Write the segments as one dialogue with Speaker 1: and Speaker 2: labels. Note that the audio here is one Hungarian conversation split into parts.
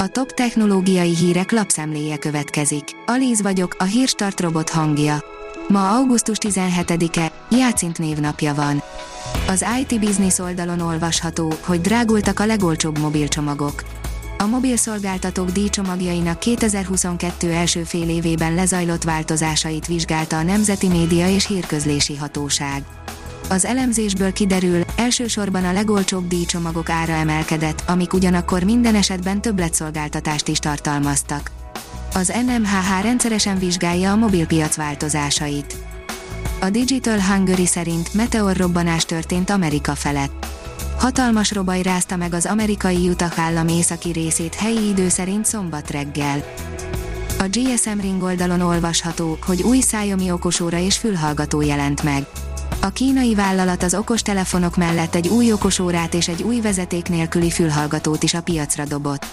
Speaker 1: A top technológiai hírek lapszemléje következik. Alíz vagyok, a hírstart robot hangja. Ma augusztus 17-e, Játszint névnapja van. Az IT Business oldalon olvasható, hogy drágultak a legolcsóbb mobilcsomagok. A mobil szolgáltatók díjcsomagjainak 2022 első fél évében lezajlott változásait vizsgálta a Nemzeti Média és Hírközlési Hatóság. Az elemzésből kiderül, elsősorban a legolcsóbb díjcsomagok ára emelkedett, amik ugyanakkor minden esetben többletszolgáltatást is tartalmaztak. Az NMHH rendszeresen vizsgálja a mobilpiac változásait. A Digital Hungary szerint meteorrobbanás történt Amerika felett. Hatalmas robaj rázta meg az amerikai Utah állam északi részét helyi idő szerint szombat reggel. A GSM Ring oldalon olvasható, hogy új szájomi okosóra és fülhallgató jelent meg. A kínai vállalat az okostelefonok mellett egy új okosórát és egy új vezeték nélküli fülhallgatót is a piacra dobott.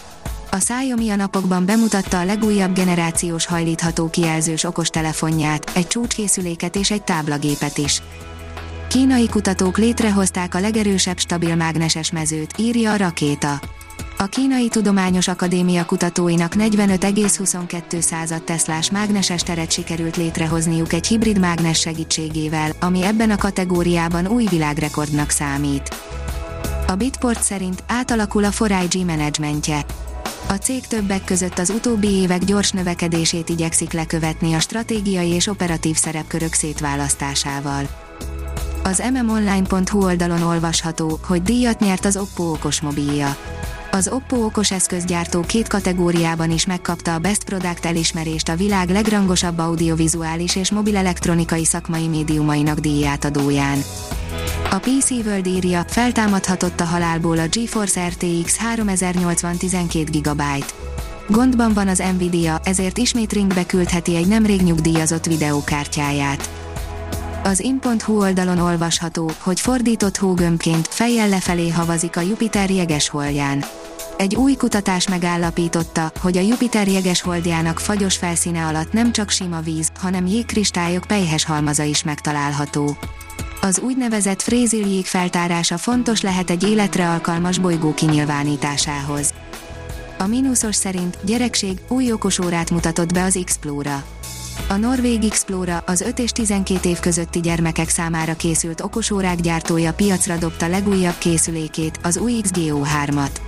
Speaker 1: A Xiaomi a napokban bemutatta a legújabb generációs hajlítható kijelzős okostelefonját, egy csúcskészüléket és egy táblagépet is. Kínai kutatók létrehozták a legerősebb stabil mágneses mezőt, írja a rakéta. A Kínai Tudományos Akadémia kutatóinak 45,22 Teslás mágneses teret sikerült létrehozniuk egy hibrid mágnes segítségével, ami ebben a kategóriában új világrekordnak számít. A Bitport szerint átalakul a 4IG menedzsmentje. A cég többek között az utóbbi évek gyors növekedését igyekszik lekövetni a stratégiai és operatív szerepkörök szétválasztásával. Az mmonline.hu oldalon olvasható, hogy díjat nyert az Oppo okosmobilja. Az Oppo okos eszközgyártó két kategóriában is megkapta a Best Product elismerést a világ legrangosabb audiovizuális és mobil elektronikai szakmai médiumainak díjátadóján. A PC World írja, feltámadhatott a halálból a GeForce RTX 3080 12 GB. Gondban van az Nvidia, ezért ismét ringbe küldheti egy nemrég nyugdíjazott videókártyáját. Az in.hu oldalon olvasható, hogy fordított hógömbként fejjel lefelé havazik a Jupiter jeges holdján. Egy új kutatás megállapította, hogy a Jupiter jeges holdjának fagyos felszíne alatt nem csak sima víz, hanem jégkristályok pejhes halmaza is megtalálható. Az úgynevezett frézil jég feltárása fontos lehet egy életre alkalmas bolygó kinyilvánításához. A mínuszos szerint gyerekség új okosórát mutatott be az Xplora. A Norvég Xplora az 5 és 12 év közötti gyermekek számára készült okosórák gyártója piacra dobta legújabb készülékét, az új XGO3-at.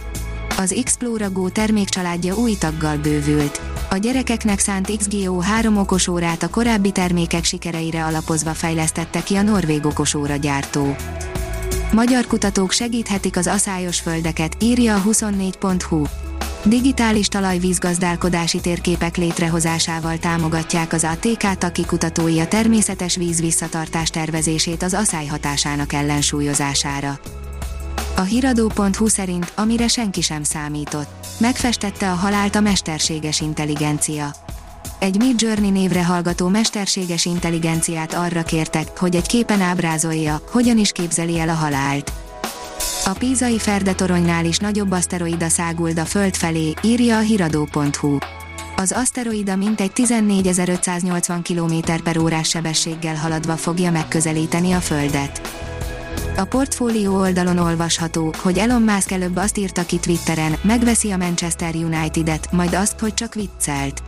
Speaker 1: Az Xplora Go termékcsaládja új taggal bővült. A gyerekeknek szánt XGO3 okosórát a korábbi termékek sikereire alapozva fejlesztette ki a norvég okosóra gyártó. Magyar kutatók segíthetik az aszályos földeket, írja a 24.hu. Digitális talajvízgazdálkodási térképek létrehozásával támogatják az ATK Taki kutatói a természetes víz visszatartás tervezését az asszály hatásának ellensúlyozására. A hiradó.hu szerint, amire senki sem számított, megfestette a halált a mesterséges intelligencia. Egy Mid Journey névre hallgató mesterséges intelligenciát arra kértek, hogy egy képen ábrázolja, hogyan is képzeli el a halált. A pízai Ferde-toronynál is nagyobb aszteroida száguld a Föld felé, írja a hiradó.hu. Az aszteroida mintegy 14.580 km per órás sebességgel haladva fogja megközelíteni a Földet. A portfólió oldalon olvasható, hogy Elon Musk előbb azt írta ki Twitteren, megveszi a Manchester United-et, majd azt, hogy csak viccelt.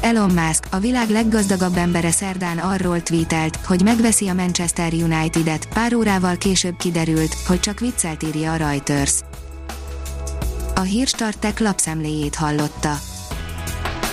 Speaker 1: Elon Musk, a világ leggazdagabb embere szerdán arról tweetelt, hogy megveszi a Manchester United-et, pár órával később kiderült, hogy csak viccelt írja a Reuters. A hírstartek lapszemléjét hallotta.